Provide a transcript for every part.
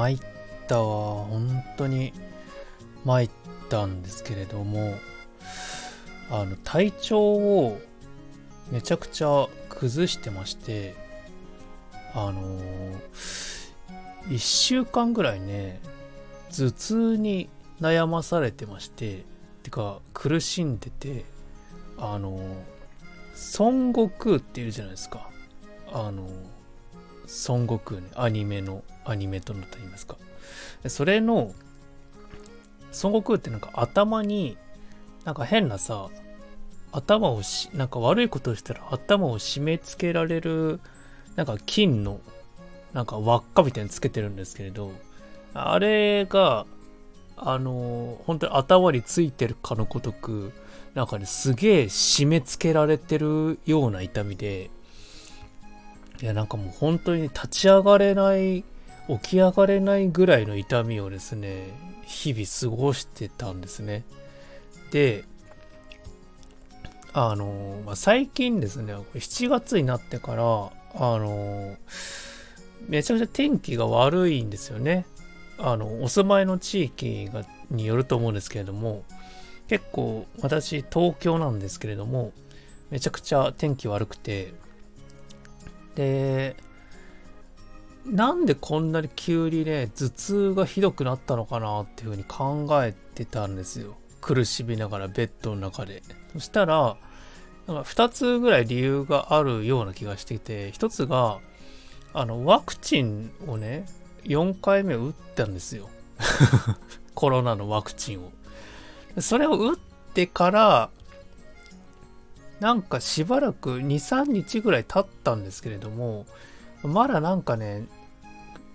参ったわ。本当に参ったんですけれども、あの、体調をめちゃくちゃ崩してまして、あの、1週間ぐらいね、頭痛に悩まされてまして、てか苦しんでて、あの、孫悟空っているじゃないですか。あの孫悟空ね、アニメの、アニメとなった言いますか。それの、孫悟空ってなんか頭に、なんか変なさ、頭をし、なんか悪いことをしたら頭を締め付けられる、なんか金の、なんか輪っかみたいにつけてるんですけれど、あれが、あの、本当に頭についてるかのごとく、なんかね、すげえ締め付けられてるような痛みで、いや、なんかもう本当に立ち上がれない、起き上がれないぐらいの痛みをですね、日々過ごしてたんですね。で、あの、まあ、最近ですね、7月になってから、あの、めちゃくちゃ天気が悪いんですよね。あの、お住まいの地域がによると思うんですけれども、結構私東京なんですけれども、めちゃくちゃ天気悪くて、で、なんでこんなに急にね、頭痛がひどくなったのかなっていうふうに考えてたんですよ。苦しみながらベッドの中で。そしたら、なんか2つぐらい理由があるような気がしていて、1つが、あの、ワクチンをね、4回目打ったんですよ。コロナのワクチンを。それを打ってから、なんかしばらく2、3日ぐらい経ったんですけれども、まだなんかね、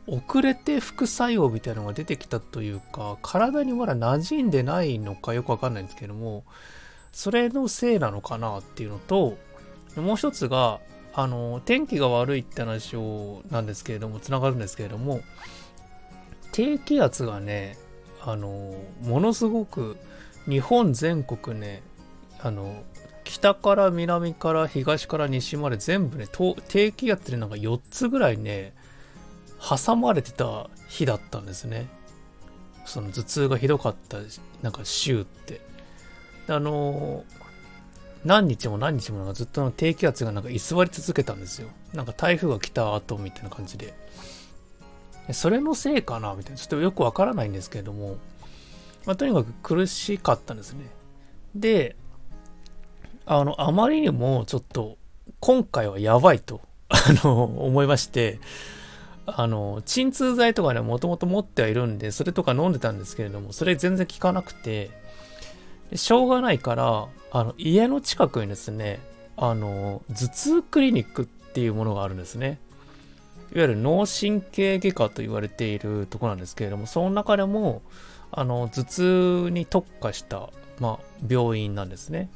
遅れて副作用みたいなのが出てきたというか、体にまだ馴染んでないのかよくわかんないんですけども、それのせいなのかなっていうのと、もう一つが、あの、天気が悪いって話をなんですけれども、つながるんですけれども、低気圧がね、あの、ものすごく日本全国ね、あの、北から南から東から西まで全部ね、低気圧でなんか4つぐらいね、挟まれてた日だったんですね。その頭痛がひどかったなんか週って。あの何日も何日もなんかずっと低気圧がなんか居座り続けたんですよ。なんか台風が来た後みたいな感じで。それのせいかなみたいな。ちょっとよくわからないんですけれども、まあ、とにかく苦しかったんですね。で、あの、あまりにもちょっと、今回はやばいと、あの、思いまして、あの、鎮痛剤とかね、もともと持ってはいるんで、それとか飲んでたんですけれども、それ全然効かなくて、しょうがないから、あの、家の近くにですね、あの、頭痛クリニックっていうものがあるんですね。いわゆる脳神経外科と言われているとこなんですけれども、その中でも、あの、頭痛に特化した、まあ、病院なんですね。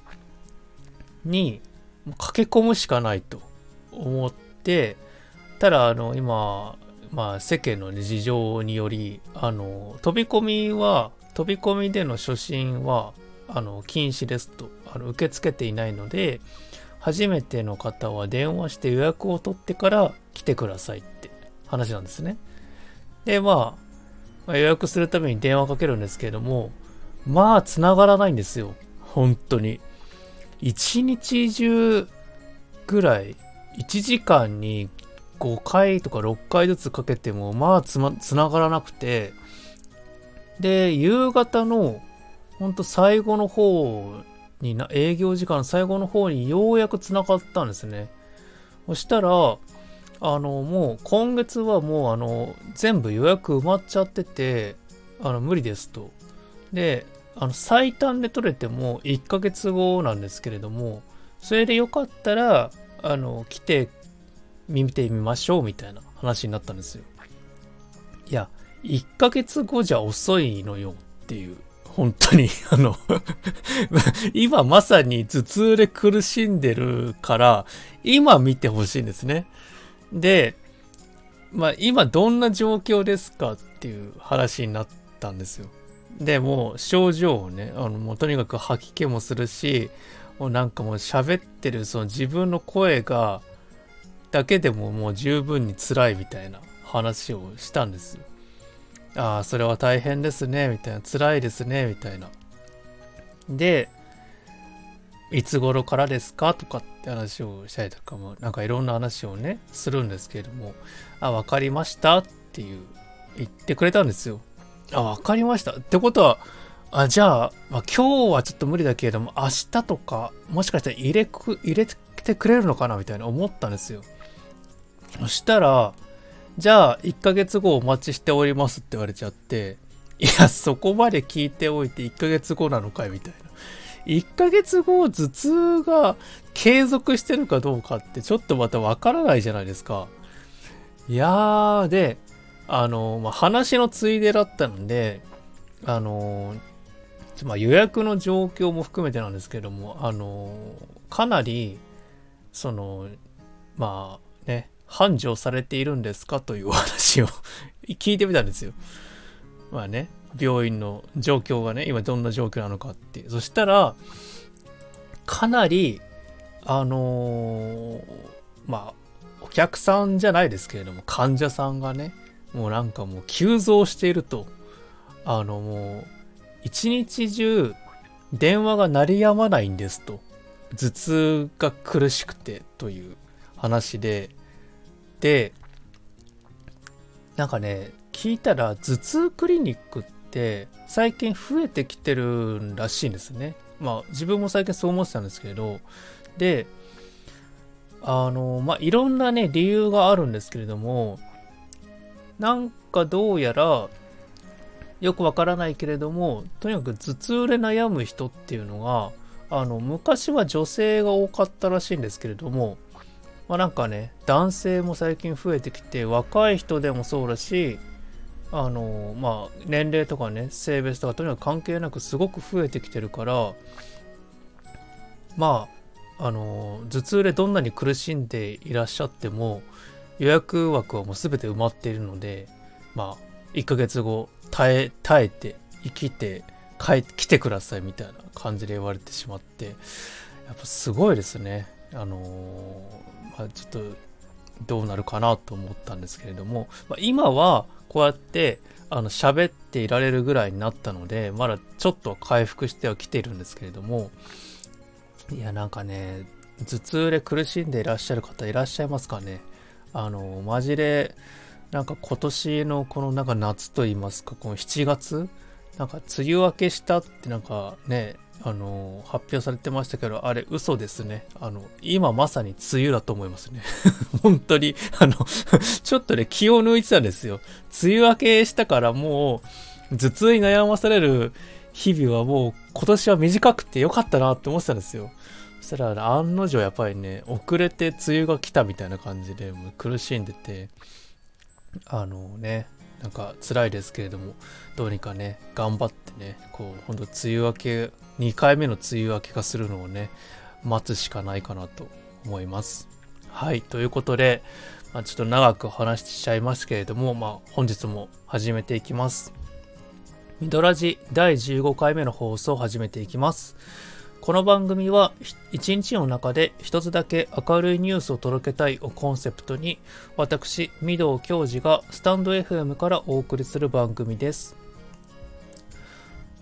に駆け込むしかないと思って、ただ、あの、今、まあ、世間の、事情により、あの、飛び込みは、飛び込みでの初診は、あの、禁止ですと、あの受け付けていないので、初めての方は電話して予約を取ってから来てくださいって話なんですね。で、まあ、予約するために電話かけるんですけれども、まあ、繋がらないんですよ。本当に。一日中ぐらい、1時間に5回とか6回ずつかけても、まあつま、つながらなくて、で、夕方の、ほんと最後の方にな、営業時間の最後の方にようやくつながったんですね。そしたら、あの、もう今月はもうあの、全部予約埋まっちゃってて、あの、無理ですと。で、あの、最短で取れても1ヶ月後なんですけれども、それでよかったら、あの、来て見てみましょうみたいな話になったんですよ。いや、1ヶ月後じゃ遅いのよっていう。本当に、あの 今まさに頭痛で苦しんでるから、今見てほしいんですね。で、まあ今どんな状況ですかっていう話になったんですよ。で、も症状をね、あのもうとにかく吐き気もするし、もうなんかもう喋ってるその自分の声が、だけでももう十分に辛いみたいな話をしたんですよ。ああ、それは大変ですね、みたいな、辛いですね、みたいな。で、いつ頃からですかとかって話をしたりとかも、なんかいろんな話をね、するんですけれども、あ、わかりましたっていう、言ってくれたんですよ。あ、わかりました。ってことは、あ、じゃあ、まあ、今日はちょっと無理だけれども、明日とか、もしかしたら入れく、入れてくれるのかな？みたいな思ったんですよ。そしたら、じゃあ、1ヶ月後お待ちしておりますって言われちゃって、いや、そこまで聞いておいて1ヶ月後なのかい？みたいな。1ヶ月後、頭痛が継続してるかどうかってちょっとまたわからないじゃないですか。いやー、で、あの、まあ、話のついでだったので、あの、まあ、予約の状況も含めてなんですけども、あの、かなり、その、まあね、繁盛されているんですかというお話を 聞いてみたんですよ。まあね、病院の状況がね、今どんな状況なのかって。そしたら、かなり、あのー、まあ、お客さんじゃないですけれども、患者さんがね、もうなんかもう急増していると。あのもう、一日中電話が鳴りやまないんですと。頭痛が苦しくてという話で、で、なんかね、聞いたら頭痛クリニックって最近増えてきてるらしいんですね。まあ自分も最近そう思ってたんですけど、で、あの、まあいろんなね、理由があるんですけれども、なんかどうやら、よくわからないけれども、とにかく頭痛で悩む人っていうのが、あの、昔は女性が多かったらしいんですけれども、まあなんかね、男性も最近増えてきて、若い人でもそうだし、あの、まあ年齢とかね、性別とかとにかく関係なくすごく増えてきてるから、まあ、あの、頭痛でどんなに苦しんでいらっしゃっても、予約枠はもう全て埋まっているので、まあ、1ヶ月後、耐え、耐えて、生きて、帰って来てくださいみたいな感じで言われてしまって、やっぱすごいですね。あのー、まあ、ちょっと、どうなるかなと思ったんですけれども、まあ、今はこうやってあの喋っていられるぐらいになったのでまだちょっと回復してはきているんですけれどもいやなんかね頭痛で苦しんでいらっしゃる方いらっしゃいますかねあの、マジで、なんか今年のこのなんか夏と言いますか、この7月なんか梅雨明けしたってなんかね、あの、発表されてましたけど、あれ嘘ですね。あの、今まさに梅雨だと思いますね。本当に、あの、ちょっとね、気を抜いてたんですよ。梅雨明けしたからもう、頭痛に悩まされる日々はもう今年は短くてよかったなって思ってたんですよ。したら案の定やっぱりね遅れて梅雨が来たみたいな感じでもう苦しんでてあのねなんか辛いですけれどもどうにかね頑張ってねこうほんと梅雨明け2回目の梅雨明けがするのをね待つしかないかなと思います。はいということで、まあ、ちょっと長く話しちゃいますけれども、まあ、本日も始めていきます。ミドラジ第15回目の放送を始めていきます。この番組は一日の中で一つだけ明るいニュースを届けたいをコンセプトに私、御堂教授がスタンド FM からお送りする番組です。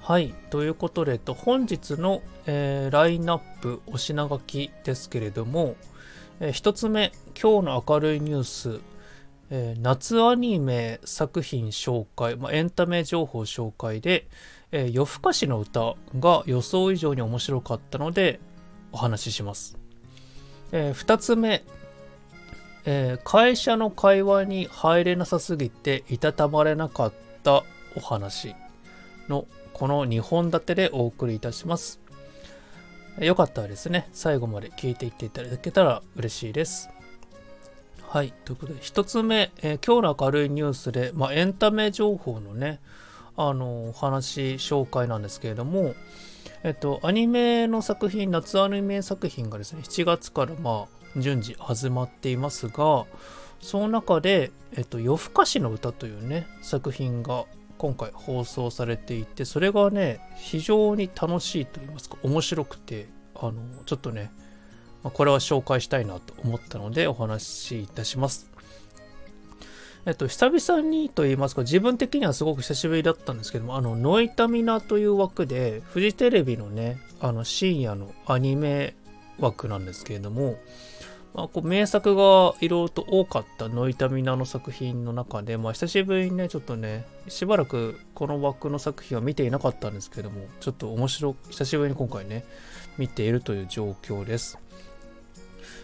はい。ということで、本日の、えー、ラインナップお品書きですけれども、えー、一つ目、今日の明るいニュース、えー、夏アニメ作品紹介、まあ、エンタメ情報紹介で、えー、夜更かしの歌が予想以上に面白かったのでお話しします。えー、2つ目、えー、会社の会話に入れなさすぎていたたまれなかったお話のこの2本立てでお送りいたします。よかったらですね、最後まで聞いていっていただけたら嬉しいです。はい。ということで、1つ目、えー、今日の明るいニュースで、まあ、エンタメ情報のね、あの、お話紹介なんですけれども、えっと、アニメの作品、夏アニメ作品がですね、7月からまあ、順次始まっていますが、その中で、えっと、夜更かしの歌というね、作品が今回放送されていて、それがね、非常に楽しいと言いますか、面白くて、あの、ちょっとね、これは紹介したいなと思ったのでお話しいたします。えっと、久々にと言いますか、自分的にはすごく久しぶりだったんですけども、あの、ノイタミナという枠で、フジテレビのね、あの、深夜のアニメ枠なんですけれども、まあ、こう名作がいろいろと多かったノイタミナの作品の中で、まあ、久しぶりにね、ちょっとね、しばらくこの枠の作品は見ていなかったんですけども、ちょっと面白く久しぶりに今回ね、見ているという状況です。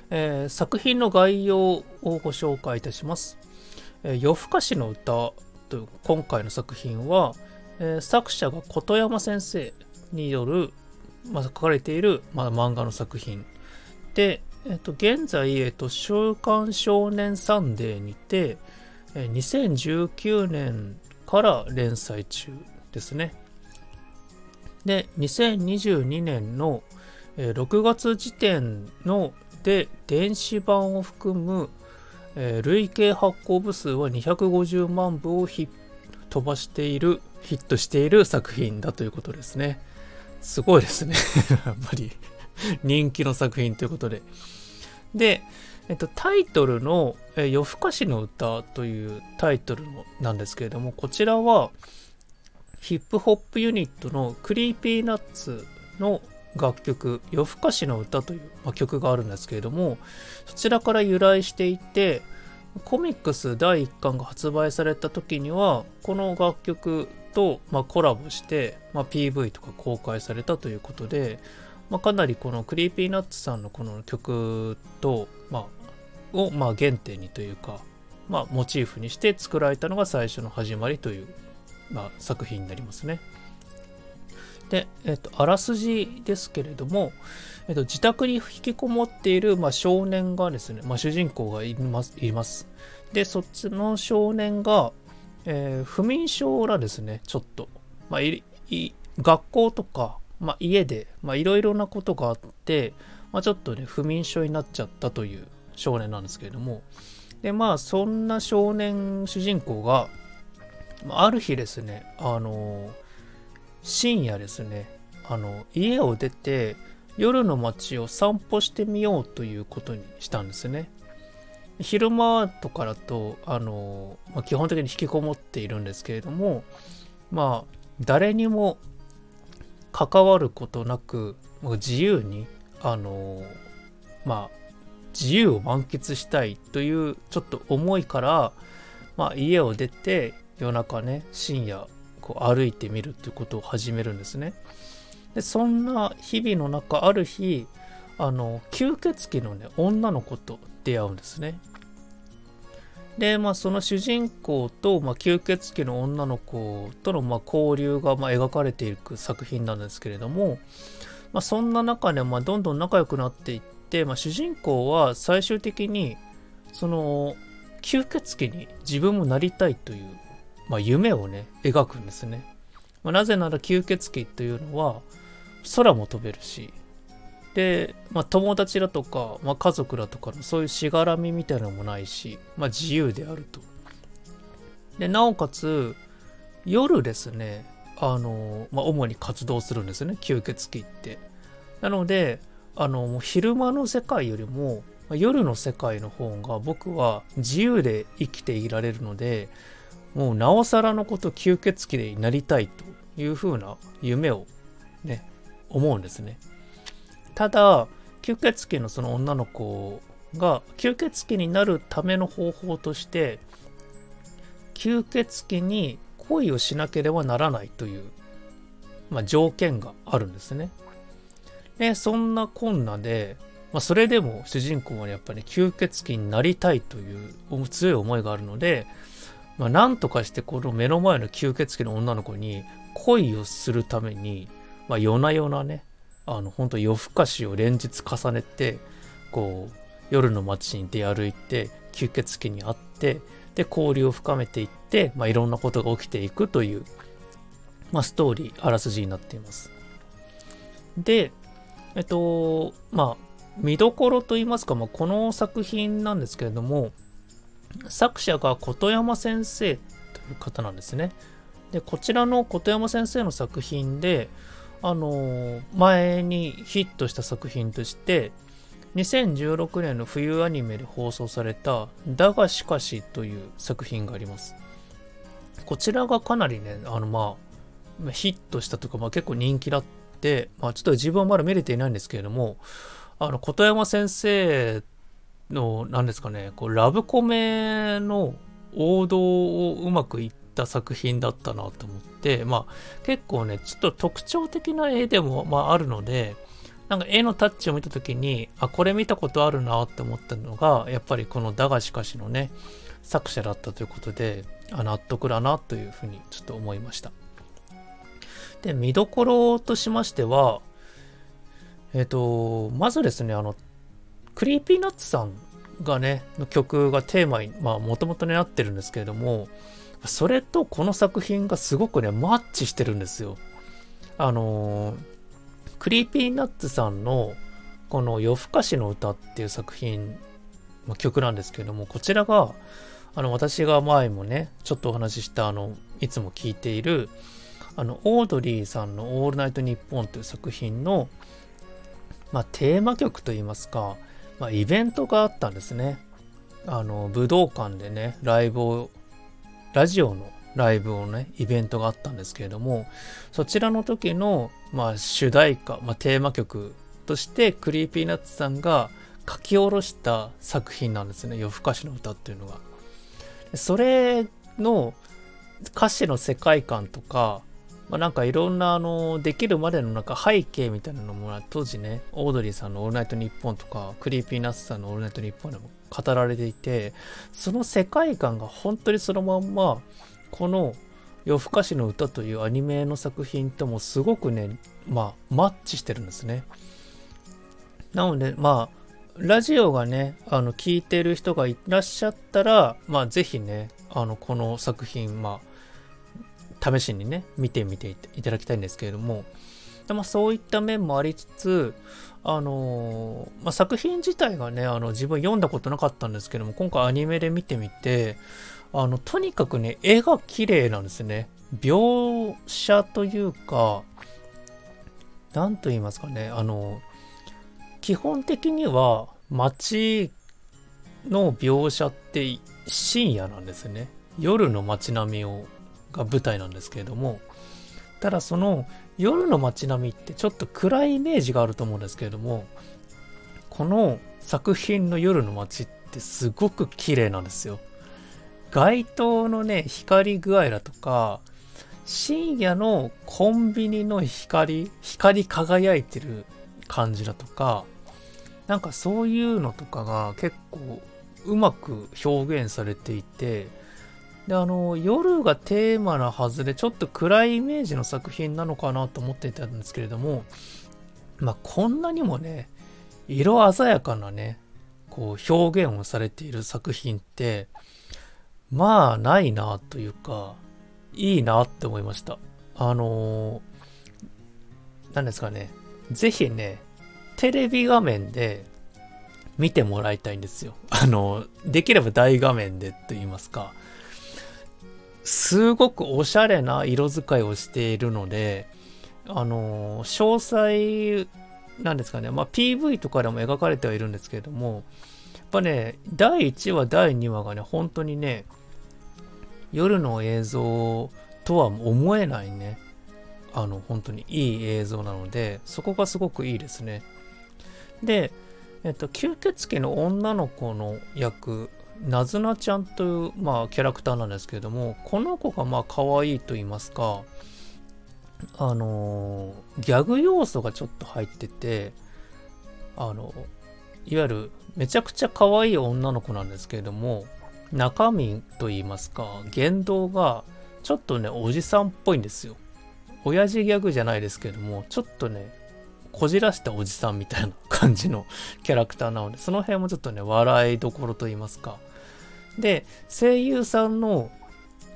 えー、作品の概要をご紹介いたします。えー、夜更かしの歌という今回の作品は、えー、作者が琴山先生による、まあ、書かれている、まあ、漫画の作品で、えっと、現在、えっと、週刊少年サンデーにて、え2019年から連載中ですね。で、2022年の、6月時点ので電子版を含む、え累計発行部数は250万部を飛ばしている、ヒットしている作品だということですね。すごいですね。やっぱり人気の作品ということで。で、えっと、タイトルの、え夜更かしの歌というタイトルなんですけれども、こちらはヒップホップユニットのクリーピーナッツの楽曲「夜更かしの歌」という、ま、曲があるんですけれどもそちらから由来していてコミックス第1巻が発売された時にはこの楽曲と、まあ、コラボして、まあ、PV とか公開されたということで、まあ、かなりこのクリーピーナッツさんのこの曲と、まあ、を、まあ、原点にというか、まあ、モチーフにして作られたのが最初の始まりという、まあ、作品になりますね。で、えっと、あらすじですけれども、えっと、自宅に引きこもっている、まあ、少年がですね、まあ、主人公がいますいます。で、そっちの少年が、えー、不眠症らですね、ちょっと、まあ、い学校とか、まあ、家でいろいろなことがあって、まあ、ちょっとね不眠症になっちゃったという少年なんですけれどもでまあそんな少年主人公がある日ですねあの深夜ですね。あの家を出て夜の街を散歩してみようということにしたんですね。昼間とかだとあの、まあ、基本的に引きこもっているんですけれどもまあ誰にも関わることなく自由にあのまあ自由を満喫したいというちょっと思いから、まあ、家を出て夜中ね深夜こう歩いてみるということを始めるんですね。でそんな日々の中ある日あの吸血鬼のね女の子と出会うんですね。で、まあ、その主人公と、まあ、吸血鬼の女の子との、まあ、交流が、まあ、描かれていく作品なんですけれども、まあ、そんな中で、まあ、どんどん仲良くなっていって、まあ、主人公は最終的にその吸血鬼に自分もなりたいという、まあ、夢をね描くんですね、まあ、なぜなら吸血鬼というのは空も飛べるしで、まあ、友達だとか、まあ、家族だとかのそういうしがらみみたいなのもないし、まあ、自由であると。で、なおかつ、夜ですね、あの、まあ、主に活動するんですね、吸血鬼って。なので、あの、もう昼間の世界よりも、夜の世界の方が僕は自由で生きていられるので、もうなおさらのこと吸血鬼になりたいというふうな夢をね、思うんですね。ただ吸血鬼のその女の子が吸血鬼になるための方法として吸血鬼に恋をしなければならないという、まあ、条件があるんですね。でそんなこんなで、まあ、それでも主人公はやっぱり、吸血鬼になりたいという強い思いがあるので、まあ、なんとかしてこの目の前の吸血鬼の女の子に恋をするために、まあ、夜な夜なねあの本当夜更かしを連日重ねてこう夜の街に出歩いて吸血鬼に会ってで交流を深めていって、まあ、いろんなことが起きていくという、まあ、ストーリーあらすじになっています。でえっとまあ見どころといいますか、まあ、この作品なんですけれども作者が琴山先生という方なんですねでこちらの琴山先生の作品であの前にヒットした作品として、2016年の冬アニメで放送された「だがしかし」という作品があります。こちらがかなりね、あのまあ、ヒットしたというか、まあ、結構人気だって、まあ、ちょっと自分はまだ見れていないんですけれども、あの、琴山先生の、何ですかね、こう、ラブコメの王道をうまくいった作品だったなと思って、まあ、結構ね、ちょっと特徴的な絵でも、まあ、あるので、なんか絵のタッチを見た時に、あ、これ見たことあるなって思ったのが、やっぱりこのだがしかしのね、作者だったということで、あ納得だなというふうにちょっと思いました。で、見どころとしましては、えっ、ー、と、まずですね、あの、クリーピーナッツさんがね、の曲がテーマに、まあ、もともとになってるんですけれども、それとこの作品がすごくね、マッチしてるんですよ。あのー、クリーピーナッツさんの、この夜更かしの歌っていう作品、まあ、曲なんですけれども、こちらが、あの、私が前もね、ちょっとお話しした、あの、いつも聴いている、あの、オードリーさんのオールナイトニッポンという作品の、まあ、テーマ曲といいますか、まあ、イベントがあったんですね。あの、武道館でね、ライブを、ラジオのライブをね、イベントがあったんですけれども、そちらの時の、まあ、主題歌、まあ、テーマ曲として、クリーピーナッツさんが書き下ろした作品なんですね。夜更かしの歌っていうのが。それの歌詞の世界観とか、まあ、なんかいろんなあのできるまでのなんか背景みたいなのも当時ねオードリーさんの「オールナイトニッポン」とかクリーピーナッツさんの「オールナイトニッポン」でも語られていてその世界観が本当にそのまんまこの「夜更かしの歌」というアニメの作品ともすごくねまあマッチしてるんですね。なのでまあラジオがね、あの、聞いてる人がいらっしゃったら、まあ、ぜひね、あの、この作品、まあ、試しにね、見てみていただきたいんですけれども、でまあ、そういった面もありつつ、あのまあ、作品自体がね、あの、自分読んだことなかったんですけども、今回アニメで見てみて、あの、とにかくね、絵が綺麗なんですね。描写というか、なんと言いますかね、あの、基本的には街の描写って深夜なんですね。夜の街並みをが舞台なんですけれども、ただその夜の街並みってちょっと暗いイメージがあると思うんですけれども、この作品の夜の街ってすごく綺麗なんですよ。街灯のね、光具合だとか、深夜のコンビニの光、光り輝いてる感じだとか、なんかそういうのとかが結構うまく表現されていて、で、あの、夜がテーマなはずで、ちょっと暗いイメージの作品なのかなと思っていたんですけれども、まあ、こんなにもね、色鮮やかなね、こう、表現をされている作品って、まあ、ないなというか、いいなって思いました。あの、何ですかね、ぜひね、テレビ画面で見てもらいたいんですよ。あの、できれば大画面でと言いますか、すごくおしゃれな色使いをしているので、あの、詳細なんですかね、まあ、PV とかでも描かれてはいるんですけれども、やっぱね、第1話、第2話がね、本当にね、夜の映像とは思えないね、あの、本当にいい映像なので、そこがすごくいいですね。で、えっと、吸血鬼の女の子の役、なずなちゃんという、まあ、キャラクターなんですけれども、この子がまあ可愛いと言いますか、あのギャグ要素がちょっと入ってて、あの、いわゆるめちゃくちゃ可愛い女の子なんですけれども、中身と言いますか、言動がちょっとね、おじさんっぽいんですよ。親父ギャグじゃないですけれども、ちょっとね、こじらしたおじさんみたいな感じのキャラクターなので、その辺もちょっとね、笑いどころと言いますか。で、声優さんの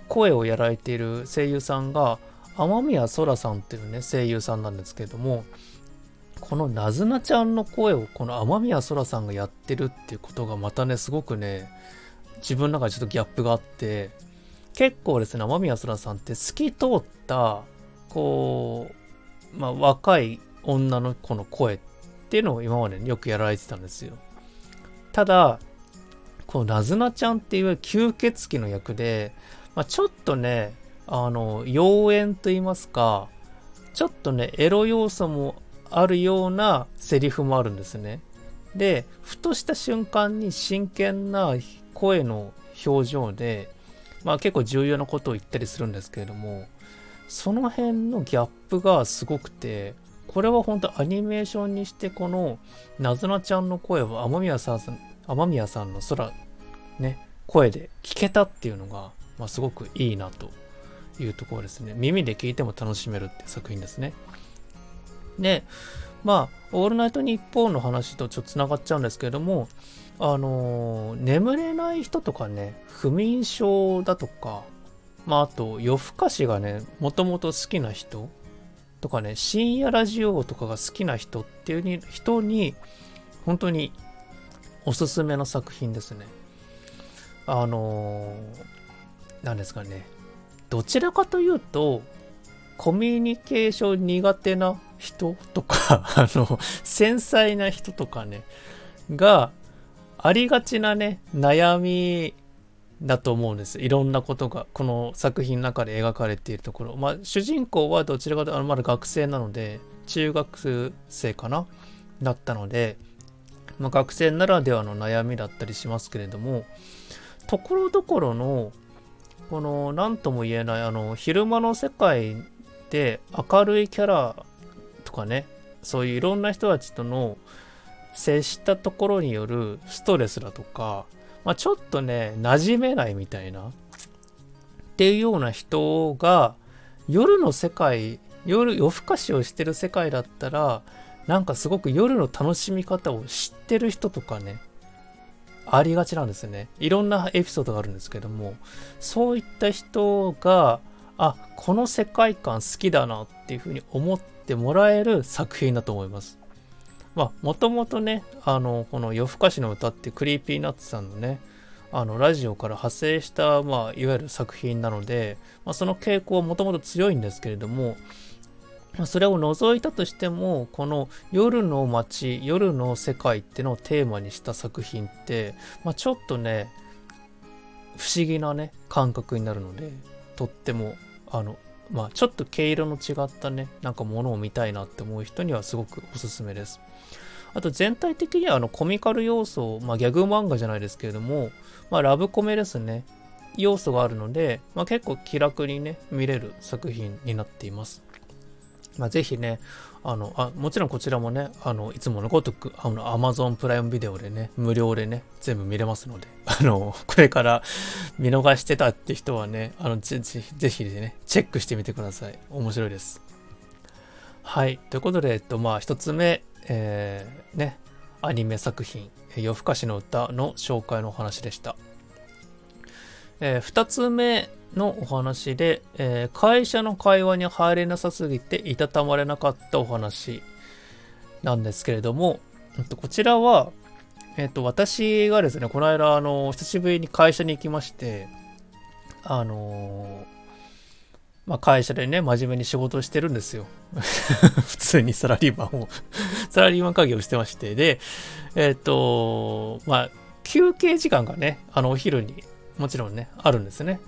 声をやられている声優さんが、天宮そらさんっていうね、声優さんなんですけども、このなずなちゃんの声をこの天宮そらさんがやってるっていうことがまたね、すごくね、自分の中でちょっとギャップがあって、結構ですね、天宮そらさんって透き通った、こう、まあ若い女の子の声っていうのを今までよくやられてたんですよ。ただ、このナズナちゃんっていう吸血鬼の役で、まあ、ちょっとね、あの、妖艶と言いますか、ちょっとね、エロ要素もあるようなセリフもあるんですね。で、ふとした瞬間に真剣な声の表情で、まあ結構重要なことを言ったりするんですけれども、その辺のギャップがすごくて、これは本当アニメーションにしてこのなずなちゃんの声を雨宮さん、雨宮さんの空、ね、声で聞けたっていうのが、まあ、すごくいいなというところですね。耳で聞いても楽しめるって作品ですね。で、まあ、オールナイトニッポンの話とちょっとつながっちゃうんですけれども、あのー、眠れない人とかね、不眠症だとか、まあ、あと、夜更かしがね、もともと好きな人とかね、深夜ラジオとかが好きな人っていう人に、本当におすすめの作品ですね。あのー、ですかね。どちらかというと、コミュニケーション苦手な人とか、あの、繊細な人とかね、がありがちなね、悩みだと思うんです。いろんなことが、この作品の中で描かれているところ。まあ、主人公はどちらかというと、まだ学生なので、中学生かな？だったので、まあ、学生ならではの悩みだったりしますけれども、ところどころの、この、何とも言えない、あの、昼間の世界で明るいキャラとかね、そういういろんな人たちとの接したところによるストレスだとか、まあ、ちょっとね、馴染めないみたいな、っていうような人が、夜の世界、夜、夜更かしをしてる世界だったら、なんかすごく夜の楽しみ方を知ってる人とかね、ありがちなんですよね。いろんなエピソードがあるんですけども、そういった人が、あ、この世界観好きだなっていうふうに思ってもらえる作品だと思います。まあ、もともとね、あの、この夜更かしの歌ってクリーピーナッツさんのね、あの、ラジオから派生した、まあ、いわゆる作品なので、まあ、その傾向はもともと強いんですけれども、まあ、それを除いたとしても、この夜の街、夜の世界ってのをテーマにした作品って、まあ、ちょっとね、不思議なね、感覚になるので、とっても、あの、まあ、ちょっと毛色の違ったね、なんかものを見たいなって思う人にはすごくおすすめです。あと全体的にはあのコミカル要素、まあ、ギャグ漫画じゃないですけれども、まあ、ラブコメですね。要素があるので、まあ、結構気楽にね、見れる作品になっています。まあ、ぜひね、あの、あ、もちろんこちらもね、あの、いつものごとく、あの、Amazon プライムビデオでね、無料でね、全部見れますので、あの、これから見逃してたって人はね、あの、ぜぜぜひね、チェックしてみてください。面白いです。はい。ということで、えっと、まあ、一つ目、えー、ね、アニメ作品、夜更かしの歌の紹介のお話でした。えー、二つ目のお話で、えー、会社の会話に入れなさすぎていたたまれなかったお話なんですけれども、こちらは、えっ、と、私がですね、この間、あの、久しぶりに会社に行きまして、あのまあ、会社でね、真面目に仕事をしてるんですよ。普通にサラリーマンを サラリーマン会議をしてまして、で、えっ、と、まあ、休憩時間がね、あの、お昼にもちろんね、あるんですね。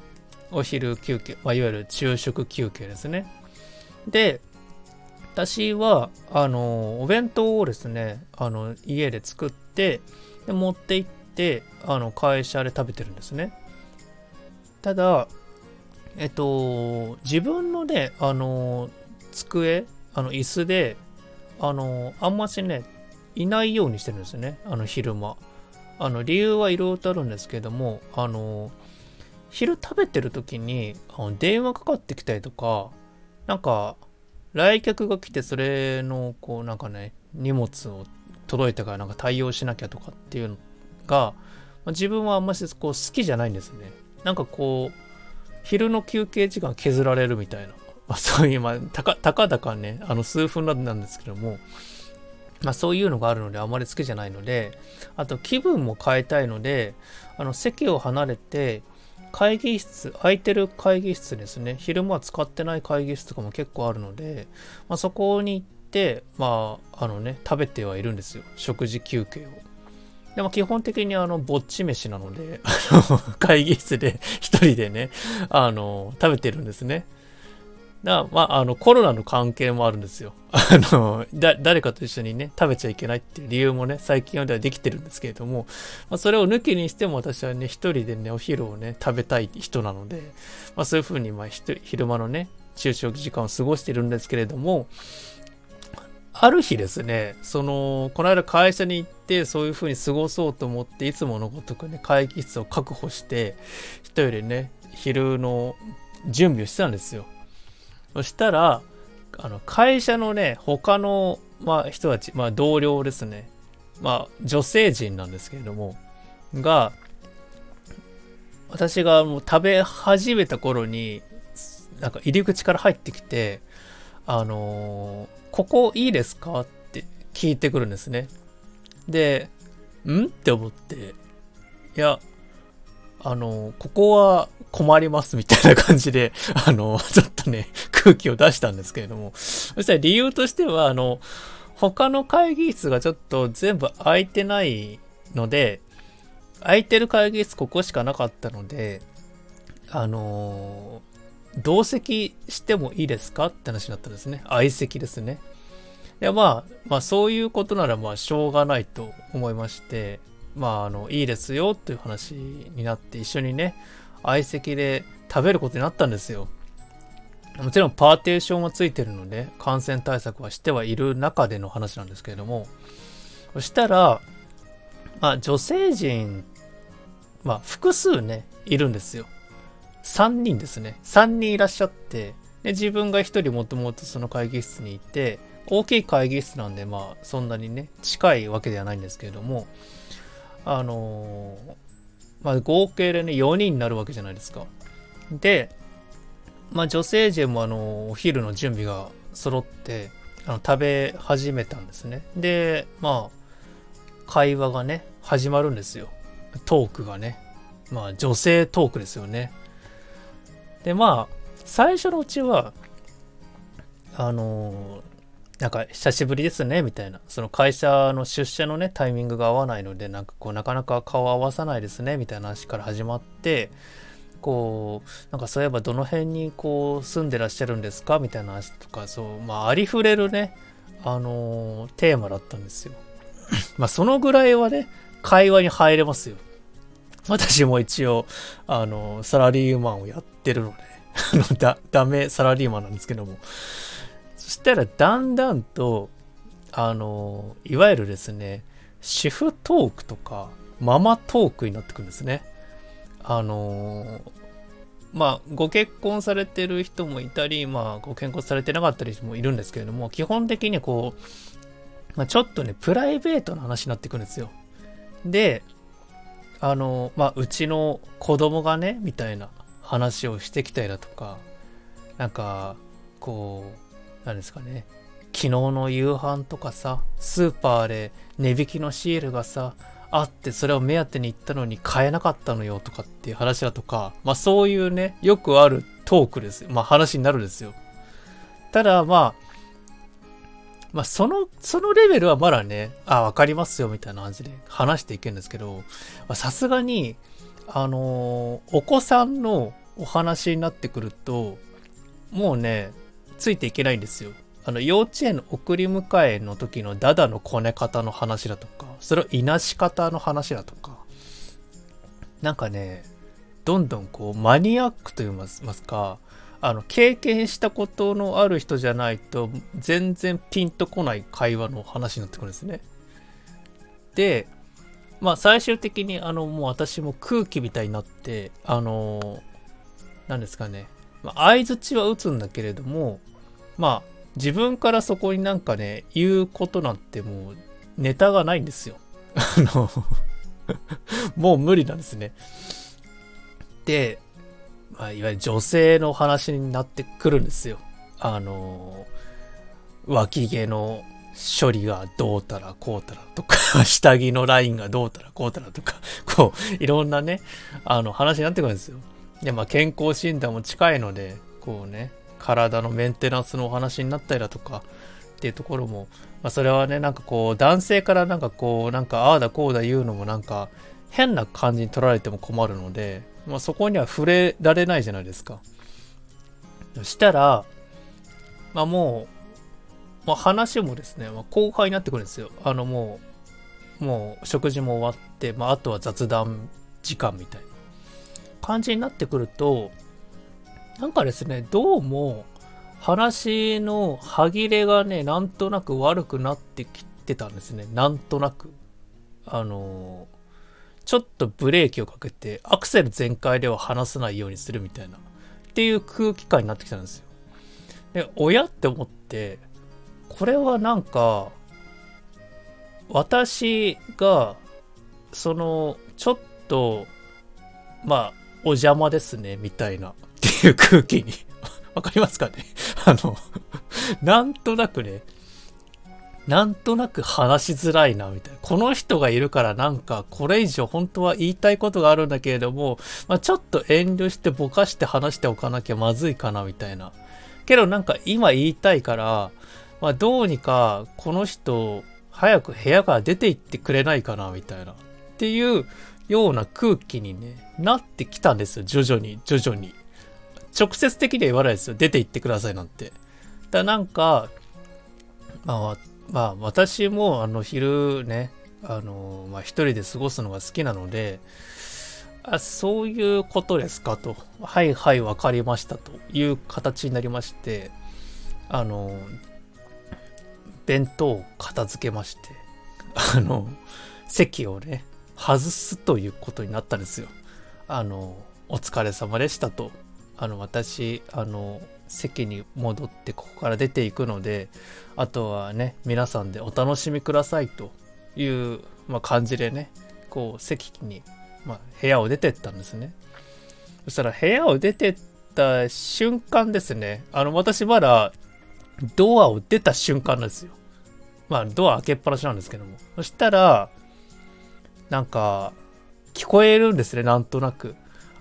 お昼休憩、まあ、いわゆる昼食休憩ですね。で、私は、あの、お弁当をですね、あの、家で作って、で持って行って、あの、会社で食べてるんですね。ただ、えっと、自分のね、あの、机、あの、椅子で、あの、あんましね、いないようにしてるんですね、あの、昼間。あの、理由はいろいろとあるんですけども、あの、昼食べてる時に、あの電話かかってきたりとか、なんか、来客が来て、それの、こう、なんかね、荷物を届いたからなんか対応しなきゃとかっていうのが、まあ、自分はあんましこう好きじゃないんですね。なんかこう、昼の休憩時間削られるみたいな、まあ、そういう、まあ、たか、たかだかね、あの、数分なんですけども、まあ、そういうのがあるのであまり好きじゃないので、あと気分も変えたいので、あの、席を離れて、会議室、空いてる会議室ですね。昼間は使ってない会議室とかも結構あるので、まあ、そこに行って、まあ、あのね、食べてはいるんですよ。食事休憩を。でも基本的にあの、ぼっち飯なので、あの、会議室で一人でね、あの、食べてるんですね。だまあ、あの、コロナの関係もあるんですよ。あの、だ、誰かと一緒にね、食べちゃいけないっていう理由もね、最近ではできてるんですけれども、まあ、それを抜きにしても私はね、一人でね、お昼をね、食べたい人なので、まあ、そういうふうに、まあ、昼間のね、昼食時間を過ごしてるんですけれども、ある日ですね、その、この間会社に行って、そういう風に過ごそうと思って、いつものごとくね、会議室を確保して、人よりね、昼の準備をしてたんですよ。そしたら、あの、会社のね、他の、まあ、人たち、まあ、同僚ですね。まあ、女性陣なんですけれども、が、私がもう食べ始めた頃に、なんか入り口から入ってきて、あのー、ここいいですかって聞いてくるんですね。で、ん？って思って、いや、あのー、ここは困りますみたいな感じで、あの、ちょっとね、空気を出したんですけれども、そしたら理由としては、あの、他の会議室がちょっと全部空いてないので、空いてる会議室ここしかなかったので、あの同席してもいいですかって話になったんですね。相席ですね。で、まあ、まあそういうことならまあしょうがないと思いまして、まああの、いいですよという話になって一緒にね、相席で食べることになったんですよ。もちろんパーテーションはついてるので、感染対策はしてはいる中での話なんですけれども、そしたら、まあ女性陣、まあ複数ね、いるんですよ。3人ですね。3人いらっしゃって、で自分が1人もともとその会議室にいて、大きい会議室なんで、まあ、そんなにね、近いわけではないんですけれども、あのー、まあ、合計でね、4人になるわけじゃないですか。で、まあ、女性陣もあの、お昼の準備が揃って、あの、食べ始めたんですね。で、まあ、会話がね、始まるんですよ。トークがね。まあ、女性トークですよね。で、まあ、最初のうちは、あのなんか久しぶりですね、みたいな。その会社の出社のね、タイミングが合わないので、なんかこう、なかなか顔合わさないですね、みたいな話から始まって、こう、なんかそういえばどの辺にこう、住んでらっしゃるんですか？みたいな話とか、そう、まあ、ありふれるね、あのー、テーマだったんですよ。まあ、そのぐらいはね、会話に入れますよ。私も一応、あの、サラリーマンをやってるので、あの、ダメサラリーマンなんですけども。したら、だんだんと、あの、いわゆるですね、主婦トークとか、ママトークになってくるんですね。あのまあ、ご結婚されてる人もいたり、まあ、ご結婚されてなかったりもいるんですけれども、基本的にこう、まあ、ちょっとね、プライベートな話になってくるんですよ。で、あの、まあ、うちの子供がね、みたいな話をしてきたりだとか、なんか、こう、なんですかね、昨日の夕飯とかさ、スーパーで値引きのシールがさ、あって、それを目当てに行ったのに買えなかったのよとかっていう話だとか、まあそういうね、よくあるトークです。まあ話になるんですよ。ただまあ、まあ、その、そのレベルはまだね、あ、わかりますよ、みたいな感じで話していけるんですけど、さすがに、あのー、お子さんのお話になってくると、もうね、ついていけないんですよ。あの、幼稚園の送り迎えの時のダダのこね方の話だとか、それをいなし方の話だとか、なんかね、どんどんこう、マニアックと言いますか、あの、経験したことのある人じゃないと、全然ピンとこない会話の話になってくるんですね。で、まあ最終的にあの、もう私も空気みたいになって、あの、何ですかね、まあ、相づちは打つんだけれども、まあ自分からそこになんかね、言うことなんてもうネタがないんですよ。あのもう無理なんですね。で、まあ、いわゆる女性の話になってくるんですよ。あの、脇毛の処理がどうたらこうたらとか、下着のラインがどうたらこうたらとか、こう、いろんなね、あの話になってくるんですよ。で、まあ健康診断も近いので、こうね、体のメンテナンスのお話になったりだとか、っていうところも、まあ、それはね、なんかこう、男性からなんかこう、なんかああだこうだ言うのもなんか、変な感じに取られても困るので、まあ、そこには触れられないじゃないですか。そしたら、まあもう、まあ、話もですね、まあ、後輩になってくるんですよ。あのもう、もう食事も終わって、まあ、あとは雑談時間みたいな感じになってくると、なんかですね、どうも話の歯切れがね、なんとなく悪くなってきてたんですね。なんとなく。あのちょっとブレーキをかけて、アクセル全開では話さないようにするみたいな、っていう空気感になってきたんですよ。で、親って思って、これはなんか、私が、その、ちょっと、まあ、お邪魔ですね、みたいな、っていう空気に わかりますかね？あのなんとなくね、なんとなく話しづらいな、みたいな。この人がいるからなんか、これ以上本当は言いたいことがあるんだけれども、まあ、ちょっと遠慮してぼかして話しておかなきゃまずいかな、みたいな。けどなんか今言いたいから、まあ、どうにかこの人、早く部屋から出て行ってくれないかな、みたいな。っていうような空気にね、なってきたんですよ。徐々に、徐々に。直接的には言わないですよ。出て行ってくださいなんて。だなんか、まあ、まあ私もあの昼ね、あの、まあ一人で過ごすのが好きなので、あそういうことですかと。はいはい、わかりましたという形になりまして、あの、弁当を片付けまして、あの、席をね、外すということになったんですよ。あの、お疲れ様でしたと。あの、私、あの、席に戻ってここから出ていくので、あとはね、皆さんでお楽しみくださいという、まあ、感じでね、こう席に、まあ、部屋を出てったんですね。そしたら部屋を出てった瞬間ですね、あの私まだドアを出た瞬間なんですよ。まあドア開けっぱなしなんですけども。そしたら、なんか、聞こえるんですね、なんとなく。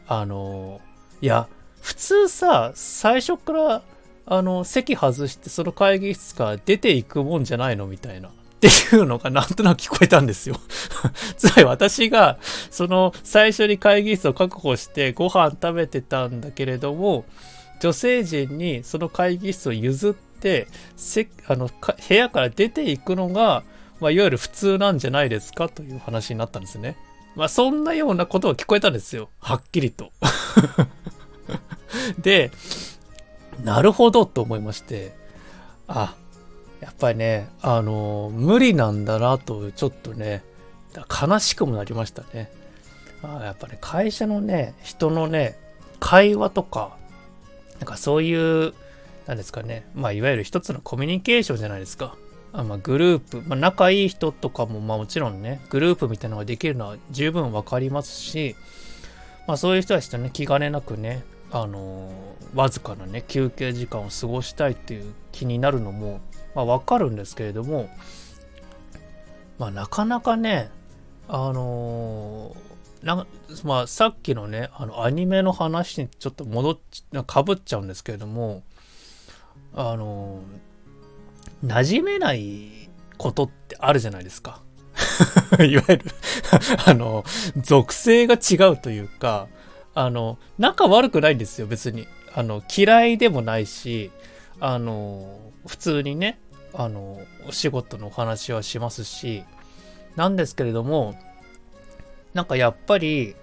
あの、いや、普通さ、最初から、あの、席外してその会議室から出ていくもんじゃないの？みたいな。っていうのがなんとなく聞こえたんですよ つまり私が、その最初に会議室を確保してご飯食べてたんだけれども、女性陣にその会議室を譲って、せあの部屋から出ていくのが、まあ、いわゆる普通なんじゃないですかという話になったんですね。まあ、そんなようなことが聞こえたんですよ。はっきりと。で、なるほどと思いまして、あ、やっぱりね、あの、無理なんだなと、ちょっとね、悲しくもなりましたね。あやっぱね、会社のね、人のね、会話とか、なんかそういう、なんですかね、まあ、いわゆる一つのコミュニケーションじゃないですか。あまあ、グループ、まあ、仲いい人とかも、まあ、もちろんね、グループみたいなのができるのは十分わかりますし、まあ、そういう人たちとね、気兼ねなくね、あのわずかなね休憩時間を過ごしたいっていう気になるのも、まあ、分かるんですけれども、まあ、なかなかねあのなまあ、さっきのねあのアニメの話にちょっと戻っかぶっちゃうんですけれどもあの馴染めないことってあるじゃないですか いわゆる あの属性が違うというかあの、仲悪くないんですよ、別に。あの、嫌いでもないし、あの、普通にね、あの、お仕事のお話はしますし、なんですけれども、なんかやっぱり、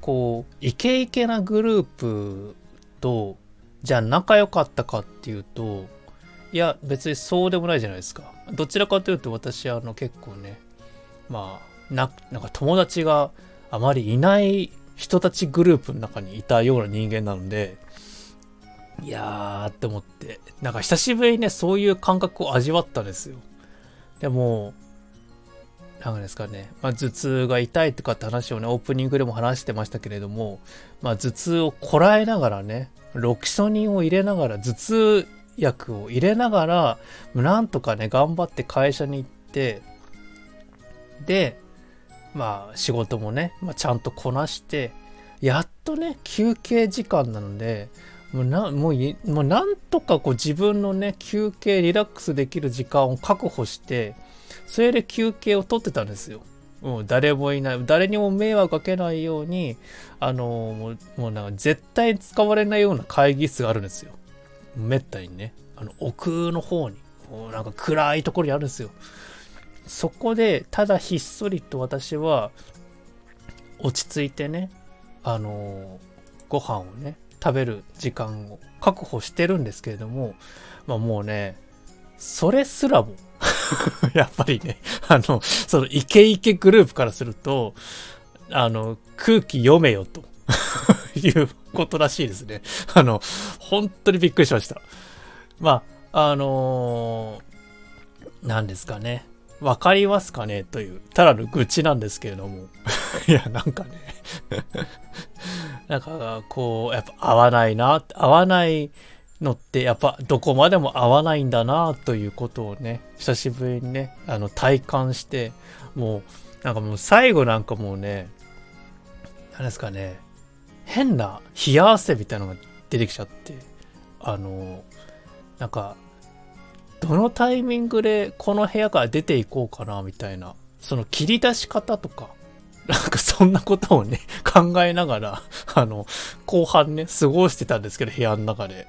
こう、イケイケなグループと、じゃあ仲良かったかっていうと、いや、別にそうでもないじゃないですか。どちらかというと私、あの、結構ね、まあ、な、なんか友達があまりいない人たちグループの中にいたような人間なので、いやーって思って、なんか久しぶりにね、そういう感覚を味わったんですよ。でも、なんですかね、まあ、頭痛が痛いとかって話をね、オープニングでも話してましたけれども、まあ、頭痛をこらえながらね、ロキソニンを入れながら、頭痛薬を入れながら、なんとかね、頑張って会社に行って、で、まあ仕事もね、まあ、ちゃんとこなして、やっとね、休憩時間なので、もうなもうもうなんとかこう自分のね休憩リラックスできる時間を確保してそれで休憩を取ってたんですよ。もう誰もいない、誰にも迷惑かけないように、あのもう、もうなんか絶対使われないような会議室があるんですよ。めったにね、あの奥の方に、なんか暗いところにあるんですよ。そこで、ただひっそりと私は、落ち着いてね、あのご飯をね、食べる時間を確保してるんですけれども、まあもうね、それすらも やっぱりね、あの、そのイケイケグループからすると、あの、空気読めよということらしいですね。あの、本当にびっくりしました。まあ、あのー、何ですかね。わかりますかね？という、ただの愚痴なんですけれども。いや、なんかね なんか、こう、やっぱ合わないな、合わないのってやっぱどこまでも合わないんだなということをね、久しぶりにね、あの体感して、もう、なんかもう最後なんかもうね、何ですかね、変な冷や汗みたいなのが出てきちゃって、あの、なんか、どのタイミングでこの部屋から出ていこうかなみたいな、その切り出し方とか、なんかそんなことをね、考えながら、あの、後半ね、過ごしてたんですけど、部屋の中で。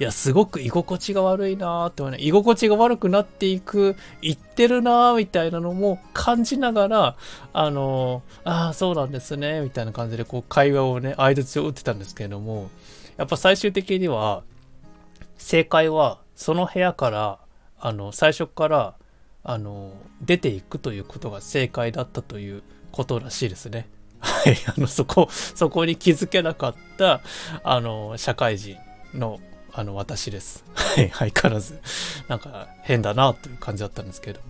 いや、すごく居心地が悪いなーってね、居心地が悪くなっていく、言ってるなーみたいなのも感じながら、あのああ、そうなんですね、みたいな感じで、こう、会話をね、相槌を打ってたんですけれども、やっぱ最終的には、正解は、その部屋から、あの、最初から、あの、出ていくということが正解だったということらしいですね。はい、あの、そこ、そこに気づけなかった、あの、社会人の、あの、私です。はい、相変わらず、なんか変だなという感じだったんですけれども。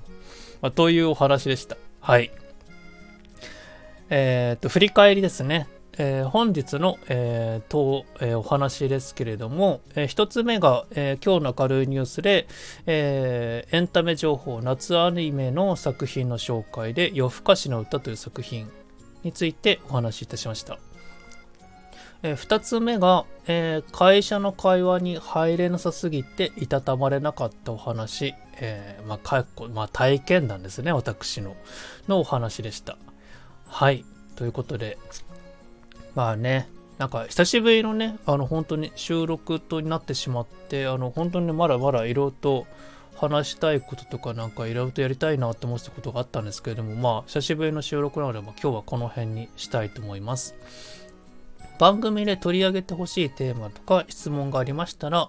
まあ、というお話でした。はい。えっ、と、振り返りですね。えー、本日の、えー、と、えー、お話ですけれども、えー、一つ目が、え今日の明るいニュースで、えエンタメ情報夏アニメの作品の紹介で夜更かしの歌という作品についてお話しいたしました。え2つ目が、え会社の会話に入れなさすぎていたたまれなかったお話、えまあ、かっこ、まあ、体験談ですね、私の、のお話でした。はい。ということで、まあね、なんか久しぶりのね、あの本当に収録となってしまって、あの本当にまだまだいろいろと話したいこととかなんかいろいろとやりたいなって思ってたことがあったんですけれども、まあ久しぶりの収録なので、ま、今日はこの辺にしたいと思います。番組で取り上げてほしいテーマとか質問がありましたら、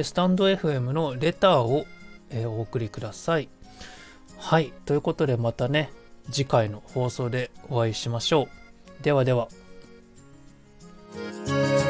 スタンド FM のレターをお送りください。はい。ということでまたね、次回の放送でお会いしましょう。ではでは。Música